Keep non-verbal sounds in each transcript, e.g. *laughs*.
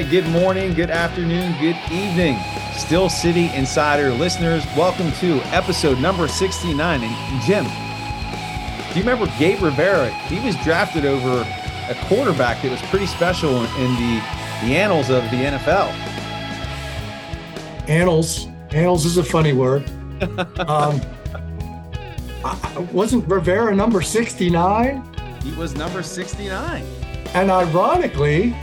Right, good morning, good afternoon, good evening. Steel City Insider listeners, welcome to episode number 69. And Jim, do you remember Gabe Rivera? He was drafted over a quarterback that was pretty special in the, the annals of the NFL. Annals. Annals is a funny word. *laughs* um, wasn't Rivera number 69? He was number 69. And ironically,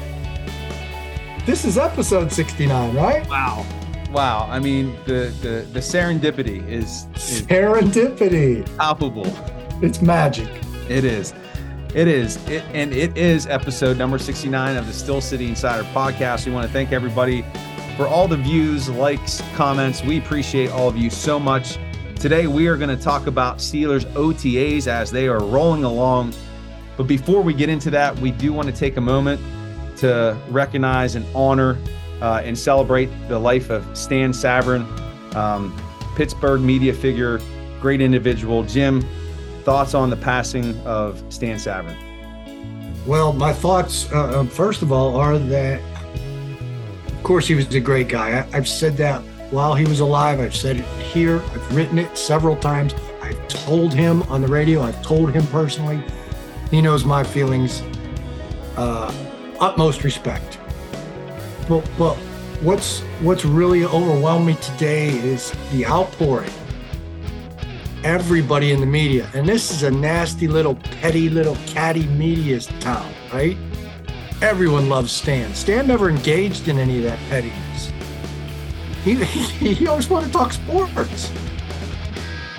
this is episode 69, right? Wow. Wow. I mean, the the, the serendipity is, is serendipity. Palpable. It's magic. It is. It is. It, and it is episode number 69 of the Steel City Insider podcast. We want to thank everybody for all the views, likes, comments. We appreciate all of you so much. Today, we are going to talk about Steelers OTAs as they are rolling along. But before we get into that, we do want to take a moment to recognize and honor uh, and celebrate the life of Stan Savran, um, Pittsburgh media figure, great individual. Jim, thoughts on the passing of Stan Savran? Well, my thoughts, uh, um, first of all, are that, of course, he was a great guy. I, I've said that while he was alive. I've said it here. I've written it several times. I've told him on the radio. I've told him personally. He knows my feelings. Uh, utmost respect. But, what's what's really overwhelmed me today is the outpouring. Everybody in the media, and this is a nasty little petty little catty media town, right? Everyone loves Stan. Stan never engaged in any of that pettiness. He, *laughs* he, he always wanted to talk sports.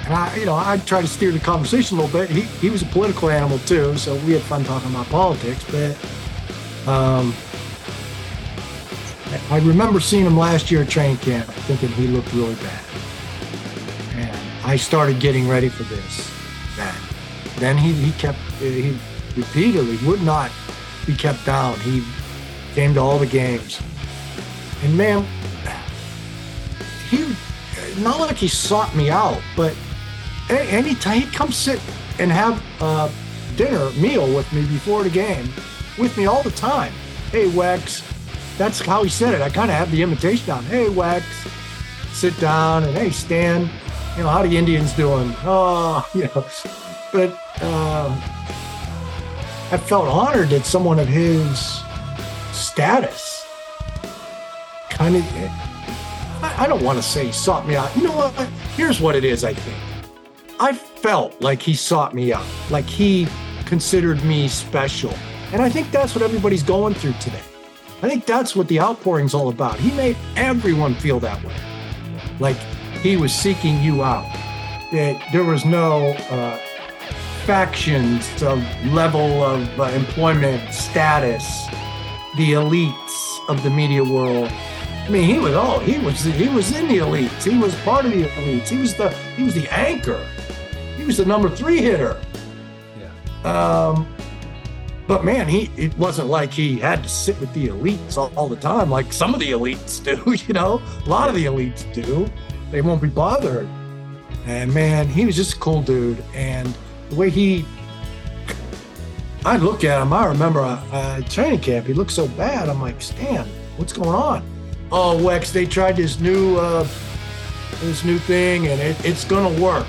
And I, you know, I try to steer the conversation a little bit. He, he was a political animal too, so we had fun talking about politics. But um, I remember seeing him last year at training camp, thinking he looked really bad. And I started getting ready for this. Then, then he, he kept, he repeatedly would not be kept down. He came to all the games. And man, he, not like he sought me out, but anytime he'd come sit and have a dinner meal with me before the game, with me all the time. Hey, Wex. That's how he said it. I kind of have the imitation down. Hey, Wex. Sit down and hey, Stan. You know, how the Indians doing? Oh, *laughs* you know. But uh, I felt honored that someone of his status kind of, I, I don't want to say he sought me out. You know what? Here's what it is, I think. I felt like he sought me out, like he considered me special. And I think that's what everybody's going through today. I think that's what the outpouring's all about. He made everyone feel that way. Like he was seeking you out. That there was no uh, factions of level of uh, employment status, the elites of the media world. I mean, he was all he was he was in the elites. He was part of the elites. He was the he was the anchor. He was the number three hitter. Yeah. Um, but man, he it wasn't like he had to sit with the elites all, all the time, like some of the elites *laughs* do. You know, a lot of the elites do. They won't be bothered. And man, he was just a cool dude. And the way he, I look at him, I remember a, a training camp, he looked so bad. I'm like, Stan, what's going on? Oh, Wex, they tried this new, uh, this new thing and it, it's gonna work.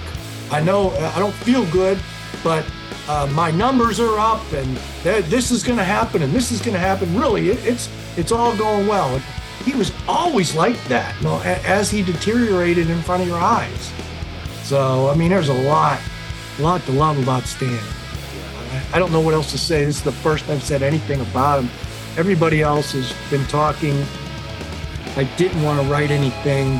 I know I don't feel good, but uh, my numbers are up and this is gonna happen and this is gonna happen. Really, it, it's it's all going well. He was always like that, you know, as he deteriorated in front of your eyes. So I mean, there's a lot a lot to love about Stan. I don't know what else to say. This is the first I've said anything about him. Everybody else has been talking. I didn't want to write anything.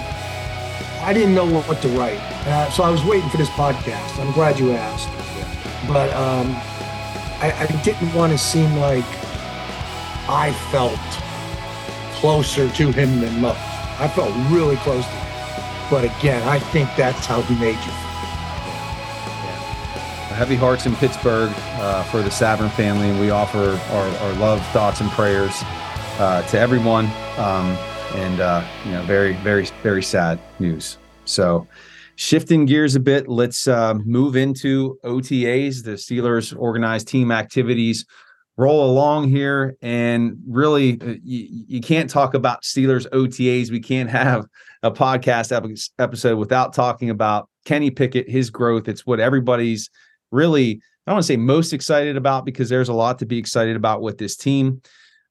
I didn't know what to write. Uh, so I was waiting for this podcast. I'm glad you asked. But um, I, I didn't want to seem like I felt closer to him than most. I felt really close to him. But again, I think that's how he made you heavy hearts in Pittsburgh uh, for the Savran family, we offer our, our love, thoughts, and prayers uh, to everyone. Um, and uh, you know, very, very, very sad news. So, shifting gears a bit, let's uh, move into OTAs, the Steelers organized team activities. Roll along here, and really, uh, you, you can't talk about Steelers OTAs. We can't have a podcast episode without talking about Kenny Pickett, his growth. It's what everybody's really, I don't want to say most excited about because there's a lot to be excited about with this team.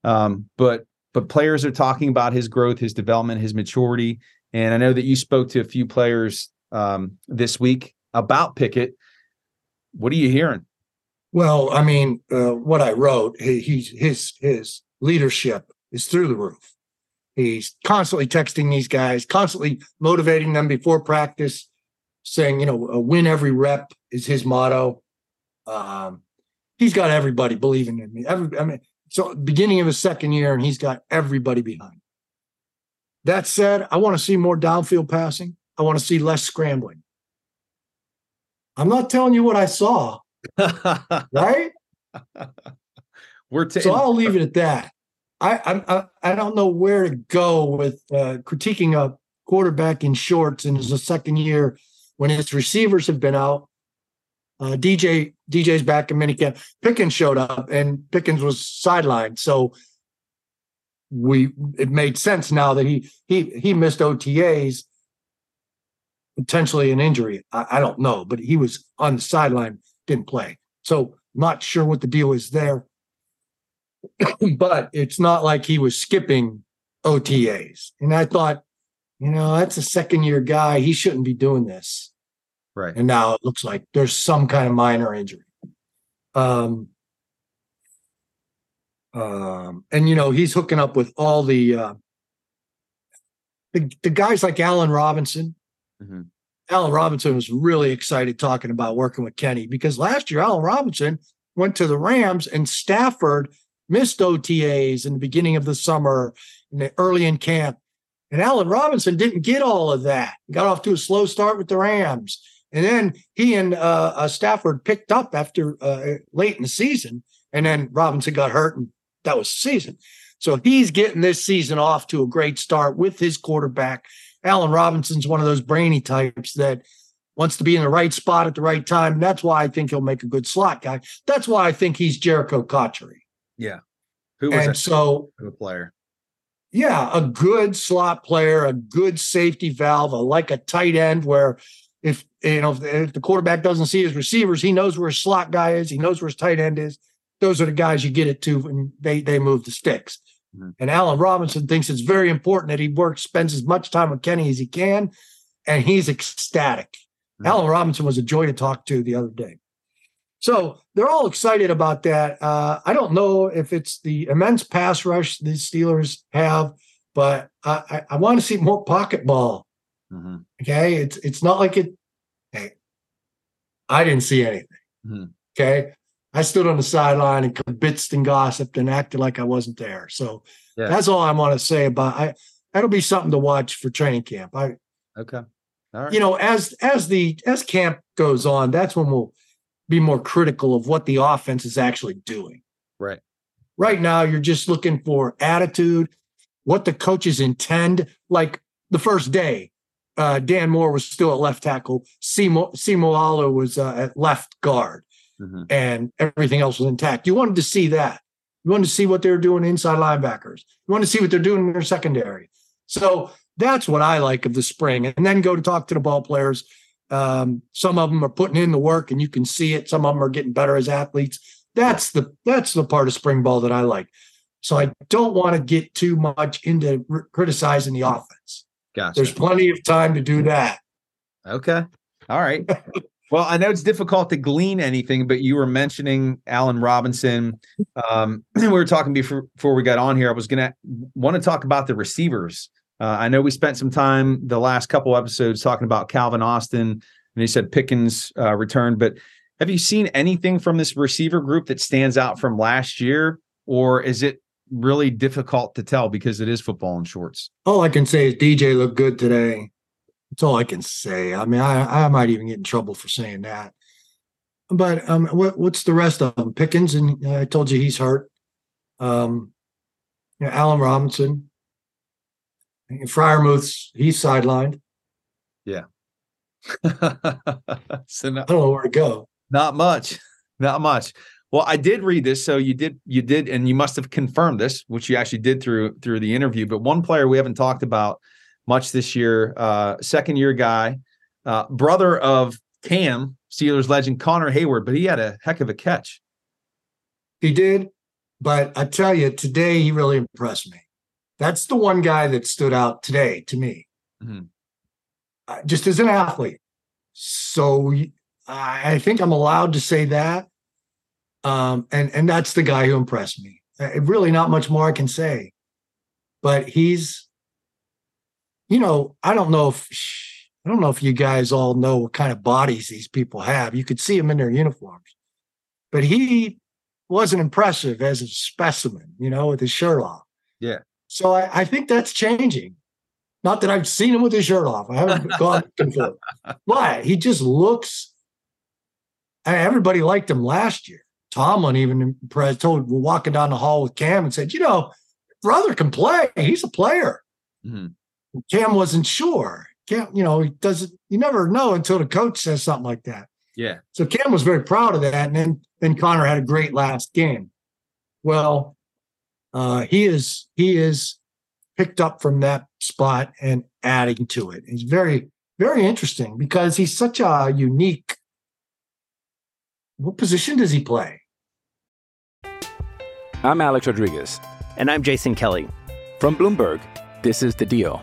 Um, but but players are talking about his growth, his development, his maturity. And I know that you spoke to a few players um, this week about Pickett. What are you hearing? Well, I mean, uh, what I wrote, he, he's his his leadership is through the roof. He's constantly texting these guys, constantly motivating them before practice, saying, you know, win every rep is his motto. Um, he's got everybody believing in me. Every, I mean, so beginning of his second year, and he's got everybody behind. That said, I want to see more downfield passing. I want to see less scrambling. I'm not telling you what I saw, *laughs* right? *laughs* We're t- so I'll leave it at that. I I I don't know where to go with uh, critiquing a quarterback in shorts in his second year when his receivers have been out. Uh, DJ DJ's back in minicamp. Pickens showed up, and Pickens was sidelined. So we it made sense now that he he he missed OTAs, potentially an injury. I, I don't know, but he was on the sideline, didn't play. So not sure what the deal is there. *clears throat* but it's not like he was skipping OTAs. And I thought, you know, that's a second year guy. He shouldn't be doing this. Right. And now it looks like there's some kind of minor injury. Um, um, and you know, he's hooking up with all the uh, the, the guys like Allen Robinson. Mm-hmm. Allen Robinson was really excited talking about working with Kenny because last year Allen Robinson went to the Rams and Stafford missed OTAs in the beginning of the summer, the early in camp. And Allen Robinson didn't get all of that. He got off to a slow start with the Rams. And then he and uh, uh, Stafford picked up after uh, late in the season, and then Robinson got hurt, and that was the season. So he's getting this season off to a great start with his quarterback. Allen Robinson's one of those brainy types that wants to be in the right spot at the right time. And that's why I think he'll make a good slot guy. That's why I think he's Jerricho Cotchery. Yeah. Who was and so a player? Yeah, a good slot player, a good safety valve, a, like a tight end where if you know if the, if the, quarterback doesn't see his receivers, he knows where his slot guy is. He knows where his tight end is. Those are the guys you get it to, and they they move the sticks. Mm-hmm. And Allen Robinson thinks it's very important that he works, spends as much time with Kenny as he can, and he's ecstatic. Mm-hmm. Allen Robinson was a joy to talk to the other day. So they're all excited about that. Uh, I don't know if it's the immense pass rush the Steelers have, but I, I, I want to see more pocket ball. Mm-hmm. Okay, it's it's not like it. Hey, I didn't see anything. Mm-hmm. Okay, I stood on the sideline and kibitzed and gossiped and acted like I wasn't there. So yeah. that's all I want to say about. I that'll be something to watch for training camp. I okay. All right. You know, as as the as camp goes on, that's when we'll be more critical of what the offense is actually doing. Right. Right now, you're just looking for attitude, what the coaches intend. Like the first day, uh, Dan Moore was still at left tackle. Simo Seumalo was uh, at left guard, mm-hmm. and everything else was intact. You wanted to see that. You wanted to see what they were doing inside linebackers. You wanted to see what they're doing in their secondary. So that's what I like of the spring. And then go to talk to the ball players um, some of them are putting in the work, and you can see it. Some of them are getting better as athletes. That's the that's the part of spring ball that I like. So I don't want to get too much into r- criticizing the offense. Gotcha. There's plenty of time to do that. Okay. All right. *laughs* well, I know it's difficult to glean anything, but you were mentioning Allen Robinson. Um, *clears throat* we were talking before, before we got on here. I was going to want to talk about the receivers uh, I know we spent some time the last couple episodes talking about Calvin Austin, and he said Pickens uh, returned. But have you seen anything from this receiver group that stands out from last year, or is it really difficult to tell because it is football in shorts? All I can say is DJ looked good today. That's all I can say. I mean, I, I might even get in trouble for saying that. But um, what, what's the rest of them? Pickens, and uh, I told you he's hurt. Um, you know, Allen Robinson, Freiermuth's he's sidelined. Yeah. *laughs* so not, I don't know where to go. Not much. Not much. Well, I did read this, so you did you did, and you must have confirmed this, which you actually did through through the interview. But one player we haven't talked about much this year, uh, second year guy, uh, brother of Cam, Steelers legend Connor Heyward, but he had a heck of a catch. He did, but I tell you, today he really impressed me. That's the one guy that stood out today to me, mm-hmm. uh, just as an athlete. So I think I'm allowed to say that, um, and and that's the guy who impressed me. Uh, really, not much more I can say, but he's, you know, I don't know if I don't know if you guys all know what kind of bodies these people have. You could see them in their uniforms, but he wasn't impressive as a specimen, you know, with his shirt off. Yeah. So I, I, think that's changing. Not that I've seen him with his shirt off. I haven't *laughs* gone confirm. But he just looks. Everybody liked him last year. Tomlin even told walking down the hall with Cam and said, "You know, brother can play. He's a player." Mm-hmm. Cam wasn't sure. Cam, you know, he doesn't. You never know until the coach says something like that. Yeah. So Cam was very proud of that, and then then Connor had a great last game. Well, uh, he is he is picked up from that spot and adding to it. He's very very interesting because he's such a unique. What position does he play? I'm Alex Rodriguez, and I'm Jason Kelly from Bloomberg. This is the Deal.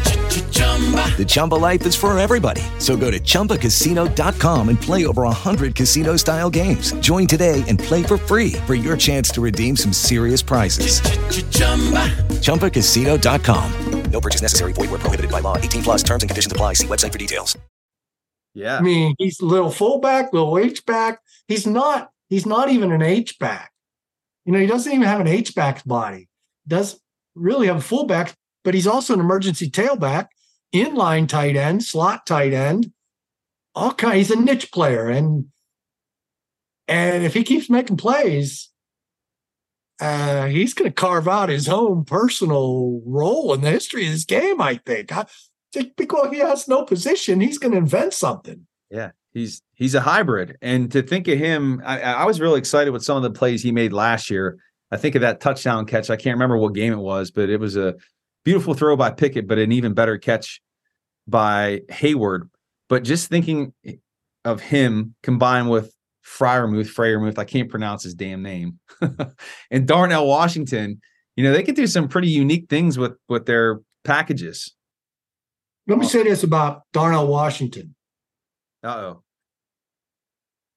The Chumba life is for everybody. So go to ChumbaCasino.com and play over 100 casino style games. Join today and play for free for your chance to redeem some serious prizes. ChumbaCasino.com. No purchase necessary. Void where prohibited by law. 18 plus terms and conditions apply. See website for details. Yeah. I mean, he's a little fullback, little H back. He's not, he's not even an H back. You know, he doesn't even have an H back body. Does really have a fullback, but he's also an emergency tailback, inline tight end, slot tight end. All kind. He's a niche player, and and if he keeps making plays, uh, he's going to carve out his own personal role in the history of this game. I think. I, because he has no position, he's going to invent something. Yeah, he's he's a hybrid, and to think of him, I, I was really excited with some of the plays he made last year. I think of that touchdown catch. I can't remember what game it was, but it was a beautiful throw by Pickett, but an even better catch by Heyward. But just thinking of him combined with Freiermuth, Freiermuth, I can't pronounce his damn name, *laughs* and Darnell Washington, you know, they can do some pretty unique things with with their packages. Let me say this about Darnell Washington. Uh oh.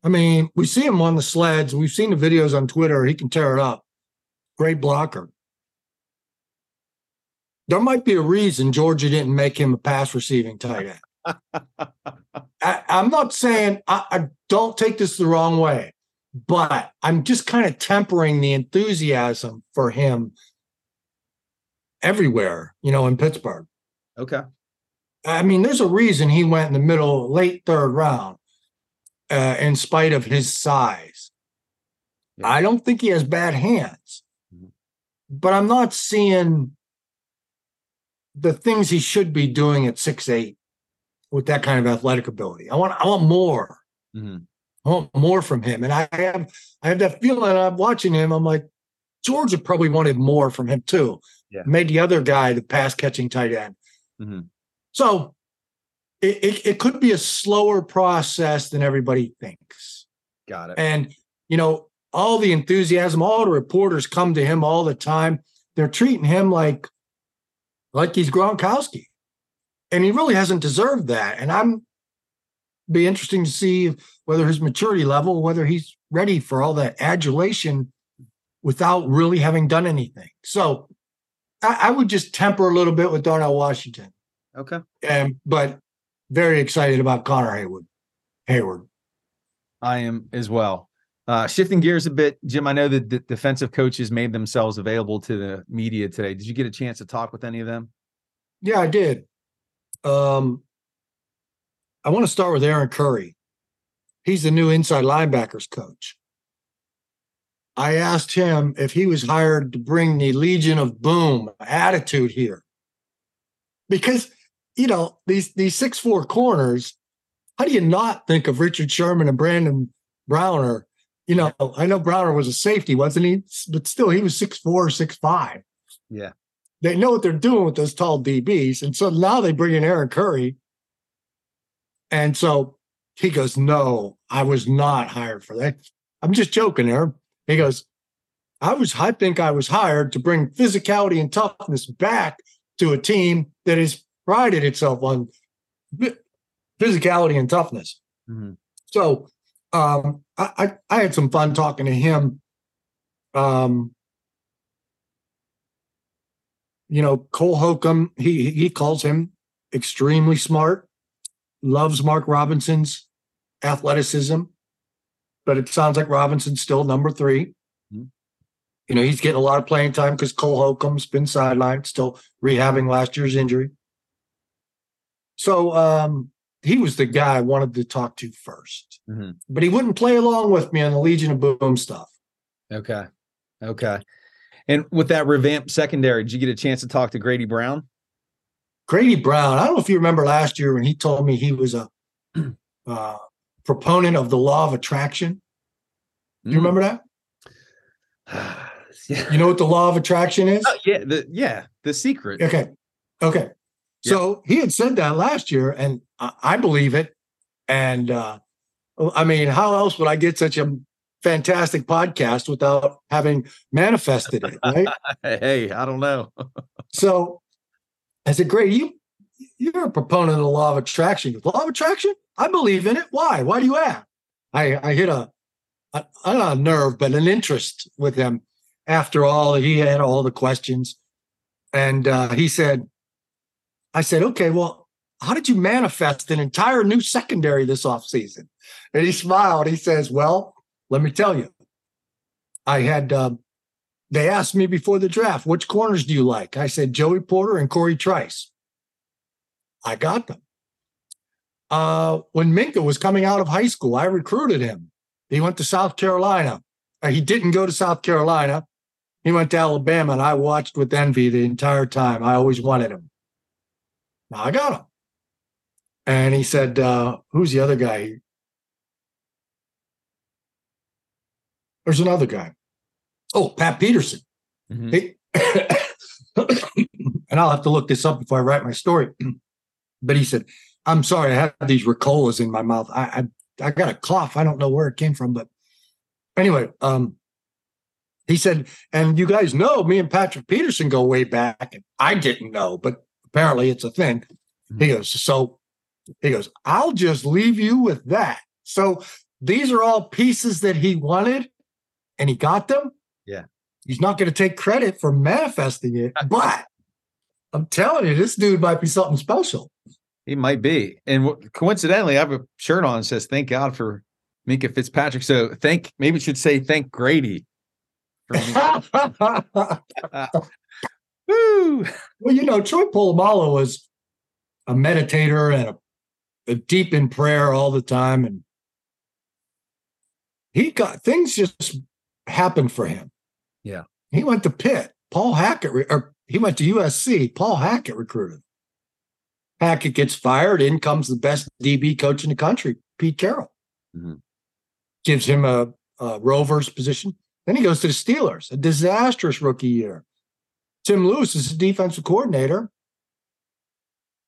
I mean, we see him on the sleds. We've seen the videos on Twitter. He can tear it up. Great blocker. There might be a reason Georgia didn't make him a pass receiving tight end. *laughs* I, am not saying I, I don't take this the wrong way, but I'm just kind of tempering the enthusiasm for him everywhere, you know, in Pittsburgh. Okay. I mean, there's a reason he went in the middle, late third round, uh, in spite of his size. Yeah. I don't think he has bad hands, mm-hmm. but I'm not seeing the things he should be doing at six eight with that kind of athletic ability. I want, I want more. Mm-hmm. I want more from him, and I have, I have that feeling. I'm watching him. I'm like, Georgia probably wanted more from him too. Yeah. Made the other guy the pass catching tight end. Mm-hmm. So it, it, it, could be a slower process than everybody thinks. Got it. And, you know, all the enthusiasm, all the reporters come to him all the time. They're treating him like, like he's Gronkowski. And he really hasn't deserved that. And I'm be interesting to see whether his maturity level, whether he's ready for all that adulation without really having done anything. So I, I would just temper a little bit with Darnell Washington. Okay. And but very excited about Connor Haywood. Heyward. I am as well. Uh, shifting gears a bit, Jim. I know that the defensive coaches made themselves available to the media today. Did you get a chance to talk with any of them? Yeah, I did. Um, I want to start with Aaron Curry. He's the new inside linebackers coach. I asked him if he was hired to bring the Legion of Boom attitude here because you know these these six four corners. How do you not think of Richard Sherman and Brandon Browner? You know, I know Browner was a safety, wasn't he? But still, he was six four, six five. Yeah, they know what they're doing with those tall DBs, and so now they bring in Aaron Curry, and so he goes, "No, I was not hired for that. I'm just joking, Aaron." He goes, "I was. I think I was hired to bring physicality and toughness back to a team that has prided itself on physicality and toughness. Mm-hmm. So um, I, I, I had some fun talking to him. Um, you know, Cole Holcomb, he he calls him extremely smart, loves Mark Robinson's athleticism, but it sounds like Robinson's still number 3 you know, he's getting a lot of playing time because Cole Holcomb's been sidelined, still rehabbing last year's injury. So um, he was the guy I wanted to talk to 1st mm-hmm. but he wouldn't play along with me on the Legion of Boom stuff. Okay, okay. And with that revamped secondary, did you get a chance to talk to Grady Brown? Grady Brown. I don't know if you remember last year when he told me he was a *clears throat* uh, proponent of the law of attraction. Do you remember that? yeah. *sighs* You know what the law of attraction is? Oh, yeah, the yeah, the secret. Okay. Okay. So he had said that last year, and I, believe it. And uh, I mean, how else would I get such a fantastic podcast without having manifested it, right? *laughs* hey, I don't know. *laughs* so I said, Great, you you're a proponent of the law of attraction. Law of attraction? I believe in it. Why? Why do you ask? I, I hit a, a not a nerve, but an interest with him after all. He had all the questions. And uh, he said, I said, okay, well, how did you manifest an entire new secondary this offseason? And he smiled. He says, well, let me tell you. I had, um, they asked me before the draft, which corners do you like? I said, Joey Porter and Cory Trice. I got them. Uh, when Minkah was coming out of high school, I recruited him. He went to South Carolina. Uh, he didn't go to South Carolina. He went to Alabama, and I watched with envy the entire time. I always wanted him. Now I got him. And he said, uh, Who's the other guy? There's another guy. Oh, Pat Peterson. Mm-hmm. *coughs* And I'll have to look this up before I write my story. *clears throat* but he said, I'm sorry, I have these Ricolas in my mouth. I, I, I got a cough. I don't know where it came from, but anyway, um, he said, and you guys know me and Patrick Peterson go way back. And I didn't know, but apparently it's a thing. Mm-hmm. He goes, so he goes, I'll just leave you with that. So these are all pieces that he wanted and he got them. Yeah. He's not going to take credit for manifesting it, *laughs* but I'm telling you, this dude might be something special. He might be. And coincidentally, I have a shirt on that says, Thank God for Minkah Fitzpatrick. So thank, maybe it should say, Thank Grady. *laughs* Uh, *laughs* woo. Well, you know, Troy Polamalu was a meditator and a deep in prayer all the time. And he got things just happened for him. Yeah. He went to Pitt. Paul Hackett, or he went to USC. Paul Hackett recruited. Hackett gets fired. In comes the best DB coach in the country, Pete Carroll. Mm-hmm. Gives him a, a Rovers position. Then he goes to the Steelers, a disastrous rookie year. Tim Lewis is the defensive coordinator.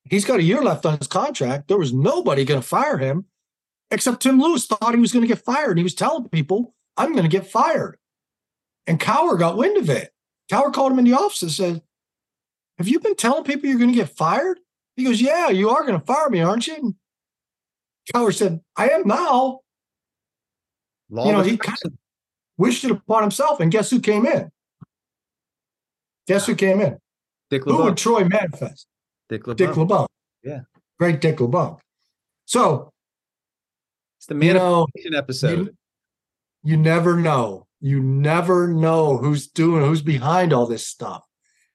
He's got a year left on his contract. There was nobody going to fire him except Tim Lewis thought he was going to get fired. He was telling people, I'm going to get fired. And Cowher got wind of it. Cowher called him in the office and said, Have you been telling people you're going to get fired? He goes, Yeah, you are going to fire me, aren't you? And Cowher said, I am now. Law you know, he kind of wished it upon himself. And guess who came in? Guess who came in? Dick Who would Troy manifest? Dick LeBeau. Dick LeBeau. Yeah. Great Dick LeBeau. So it's the manifestation you know, episode. You, you never know. You never know who's doing, who's behind all this stuff.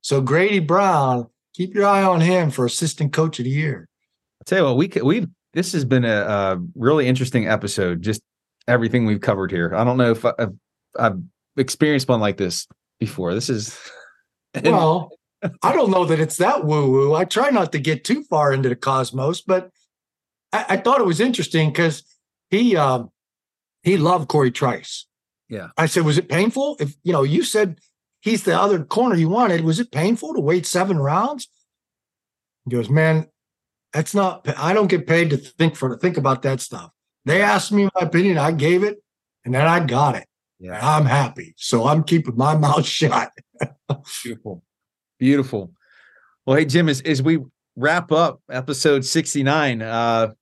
So Grady Brown, keep your eye on him for assistant coach of the year. I'll tell you what, we we've this has been a, a really interesting episode. Just everything we've covered here. I don't know if I, have I've experienced one like this before. This is *laughs* well, I don't know that it's that woo woo. I try not to get too far into the cosmos, but I, I thought it was interesting because he um, he loved Cory Trice. Yeah. I said, was it painful? If you know, you said he's the other corner you wanted. Was it painful to wait seven rounds? He goes, man, that's not. I don't get paid to think for to think about that stuff. They asked me my opinion, I gave it, and then I got it. Yeah, I'm happy, so I'm keeping my *laughs* mouth shut. Beautiful, beautiful. Well, hey Jim, as as we wrap up episode 69, uh,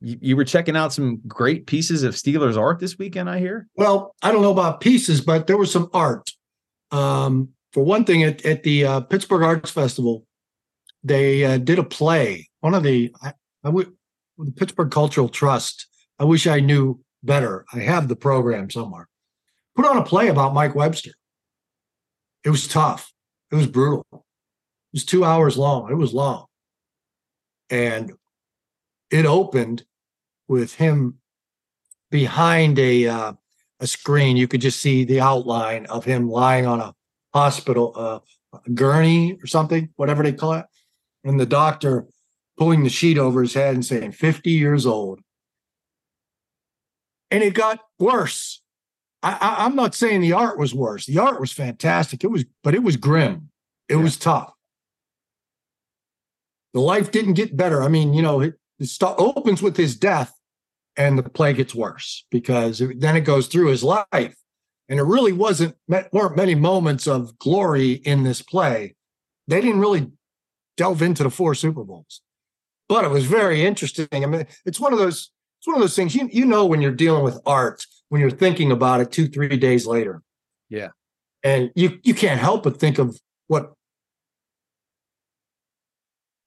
you, you were checking out some great pieces of Steelers art this weekend, I hear. Well, I don't know about pieces, but there was some art. Um, for one thing, at, at the uh, Pittsburgh Arts Festival, they uh, did a play. One of the I, I w- the Pittsburgh Cultural Trust. I wish I knew better. I have the program somewhere. Put on a play about Mike Webster. It was tough. It was brutal. It was two hours long. It was long, and it opened with him behind a uh, a screen. You could just see the outline of him lying on a hospital uh, a gurney or something, whatever they call it. and the doctor pulling the sheet over his head and saying 50 years old. And it got worse. I, I, am not saying the art was worse. The art was fantastic. It was, but it was grim. It yeah. was tough. The life didn't get better. I mean, you know, it, it st- opens with his death, and the play gets worse because it, then it goes through his life, and it really wasn't weren't many moments of glory in this play. They didn't really delve into the four Super Bowls, but it was very interesting. I mean, it's one of those it's one of those things you you know when you're dealing with art when you're thinking about it two three days later. Yeah, and you you can't help but think of what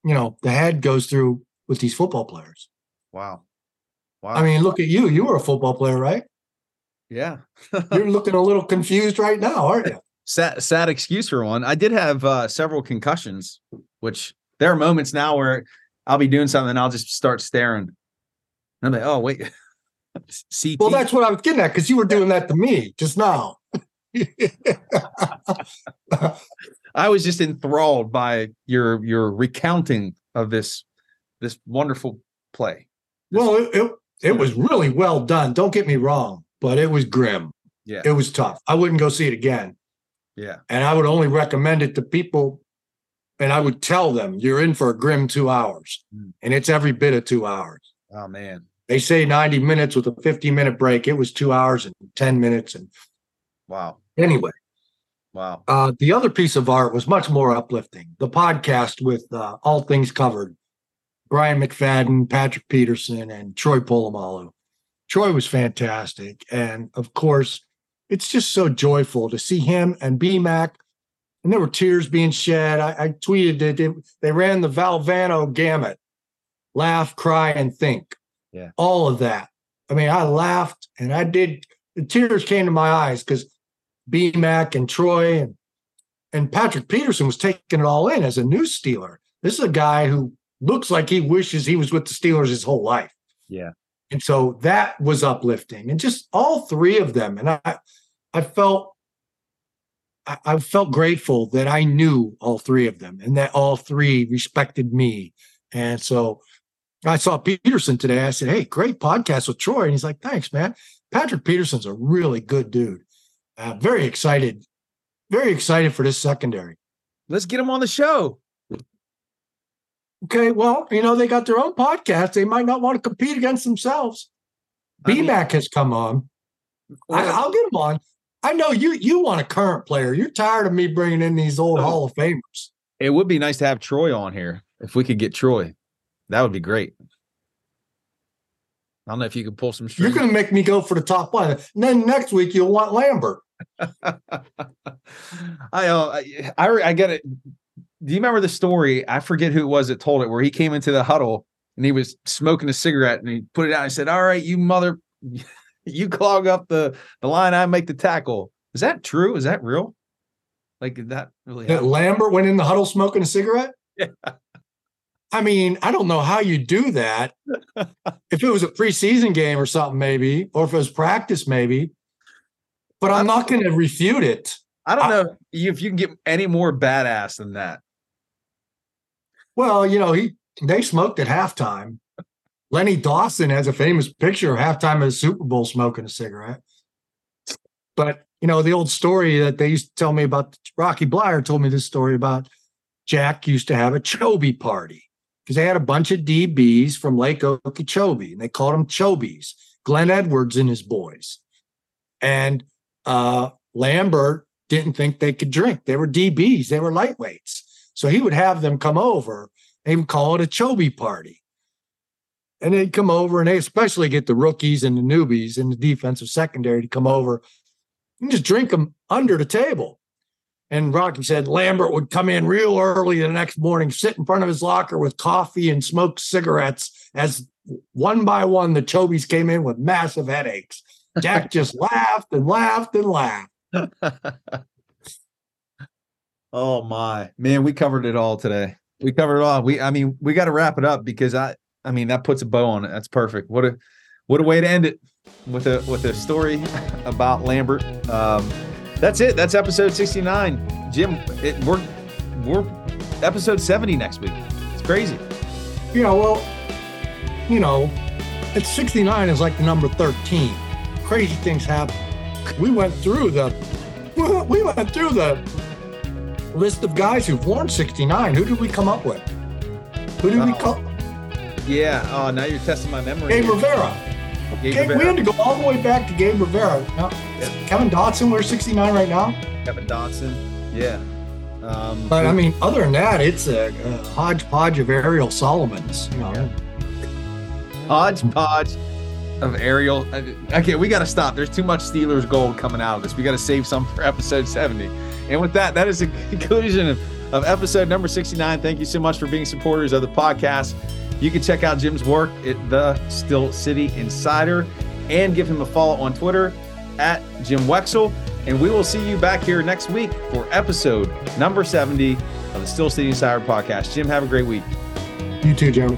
you know the head goes through with these football players. Wow. Wow. I mean, look at you. You were a football player, right? Yeah. *laughs* You're looking a little confused right now, aren't you? Sad, sad excuse for one. I did have uh, several concussions, which there are moments now where I'll be doing something and I'll just start staring. And I'm like, oh, wait. *laughs* CT. Well, that's what I was getting at because you were doing that to me just now. I was just enthralled by your your recounting of this this wonderful play. This well, it, it, it was really well done. Don't get me wrong, but it was grim. Yeah, it was tough. I wouldn't go see it again. Yeah, and I would only recommend it to people, and I would tell them you're in for a grim two hours, mm. and it's every bit of two hours. Oh man, they say 90 minutes with a 50 minute break. It was two hours and 10 minutes, and wow. Anyway, Wow. Uh, the other piece of art was much more uplifting. The podcast with uh, All Things Covered, Bryant McFadden, Patrick Peterson, and Troy Polamalu. Troy was fantastic. And of course, it's just so joyful to see him and BMAC. And there were tears being shed. I, I tweeted that they, they ran the Valvano gamut laugh, cry, and think. Yeah. All of that. I mean, I laughed and I did, the tears came to my eyes because BMAC and Troy and and Patrick Peterson was taking it all in as a new Steeler. This is a guy who looks like he wishes he was with the Steelers his whole life. Yeah. And so that was uplifting. And just all three of them. And I I felt I felt grateful that I knew all three of them and that all three respected me. And so I saw Peterson today. I said, Hey, great podcast with Troy. And he's like, Thanks, man. Patrick Peterson's a really good dude. Uh, very excited, very excited for this secondary. Let's get him on the show. Okay, well, you know they got their own podcast. They might not want to compete against themselves. I BMAC has come on. I, will get him on. I know you. You want a current player. You're tired of me bringing in these old oh. Hall of Famers. It would be nice to have Troy on here. If we could get Troy, that would be great. I don't know if you could pull some strings. You're going to make me go for the top one. And then next week you'll want Lambert. *laughs* I, uh, I I get it. Do you remember the story? I forget who it was that told it, where he came into the huddle and he was smoking a cigarette and he put it out. and said, "All right, you mother, *laughs* you clog up the the line. I make the tackle." Is that true? Is that real? Like did that really? That Lambert went in the huddle smoking a cigarette. *laughs* Yeah. I mean, I don't know how you do that. *laughs* if it was a preseason game or something, maybe, or if it was practice, maybe but I'm not going to refute it. I don't know if you can get any more badass than that. Well, you know, he they smoked at halftime. Lenny Dawson has a famous picture of halftime of the Super Bowl smoking a cigarette. But you know, the old story that they used to tell me about Rocky Bleier told me this story about Jack used to have a Chobe party because they had a bunch of DBs from Lake Okeechobee and they called them Chobies, Glenn Edwards and his boys. And uh, Lambert didn't think they could drink. They were DBs, they were lightweights. So he would have them come over and would call it a Chobe party. And they'd come over and they especially get the rookies and the newbies in the defensive secondary to come over and just drink them under the table. And Rocky said Lambert would come in real early the next morning, sit in front of his locker with coffee and smoke cigarettes as one by one the Chobies came in with massive headaches. Jack *laughs* just laughed and laughed and laughed. *laughs* oh my man, we covered it all today. We covered it all. We, I mean, we got to wrap it up because I, I mean, that puts a bow on it. That's perfect. What a, what a way to end it with a with a story *laughs* about Lambert. Um, that's it. That's episode sixty nine. Jim, it, we're we're episode seventy next week. It's crazy. Yeah, well, you know, at 69 is like the number 13. Crazy things happen. We went through the *laughs* we went through the list of guys who've worn 69. Who did we come up with? Who did we Oh. come? Yeah. Oh, now you're testing my memory. Gabe Rivera. Gabe Gabe- we had to go all the way back to Gabe Rivera. Now, Kevin Dotson wears 69 right now. Kevin Dotson. Yeah. Um, But I mean, other than that, it's a, a hodgepodge of Ariel Solomons. You know, hodgepodge of Ariel. Okay, we got to stop. There's too much Steelers gold coming out of this. We got to save some for episode 70. And with that, that is the *laughs* conclusion of, of episode number 69. Thank you so much for being supporters of the podcast. You can check out Jim's work at the Steel City Insider and give him a follow on Twitter at Jim Wexell. And we will see you back here next week for episode number 70 of the Steel City Insider podcast. Jim, have a great week. you too, Jim.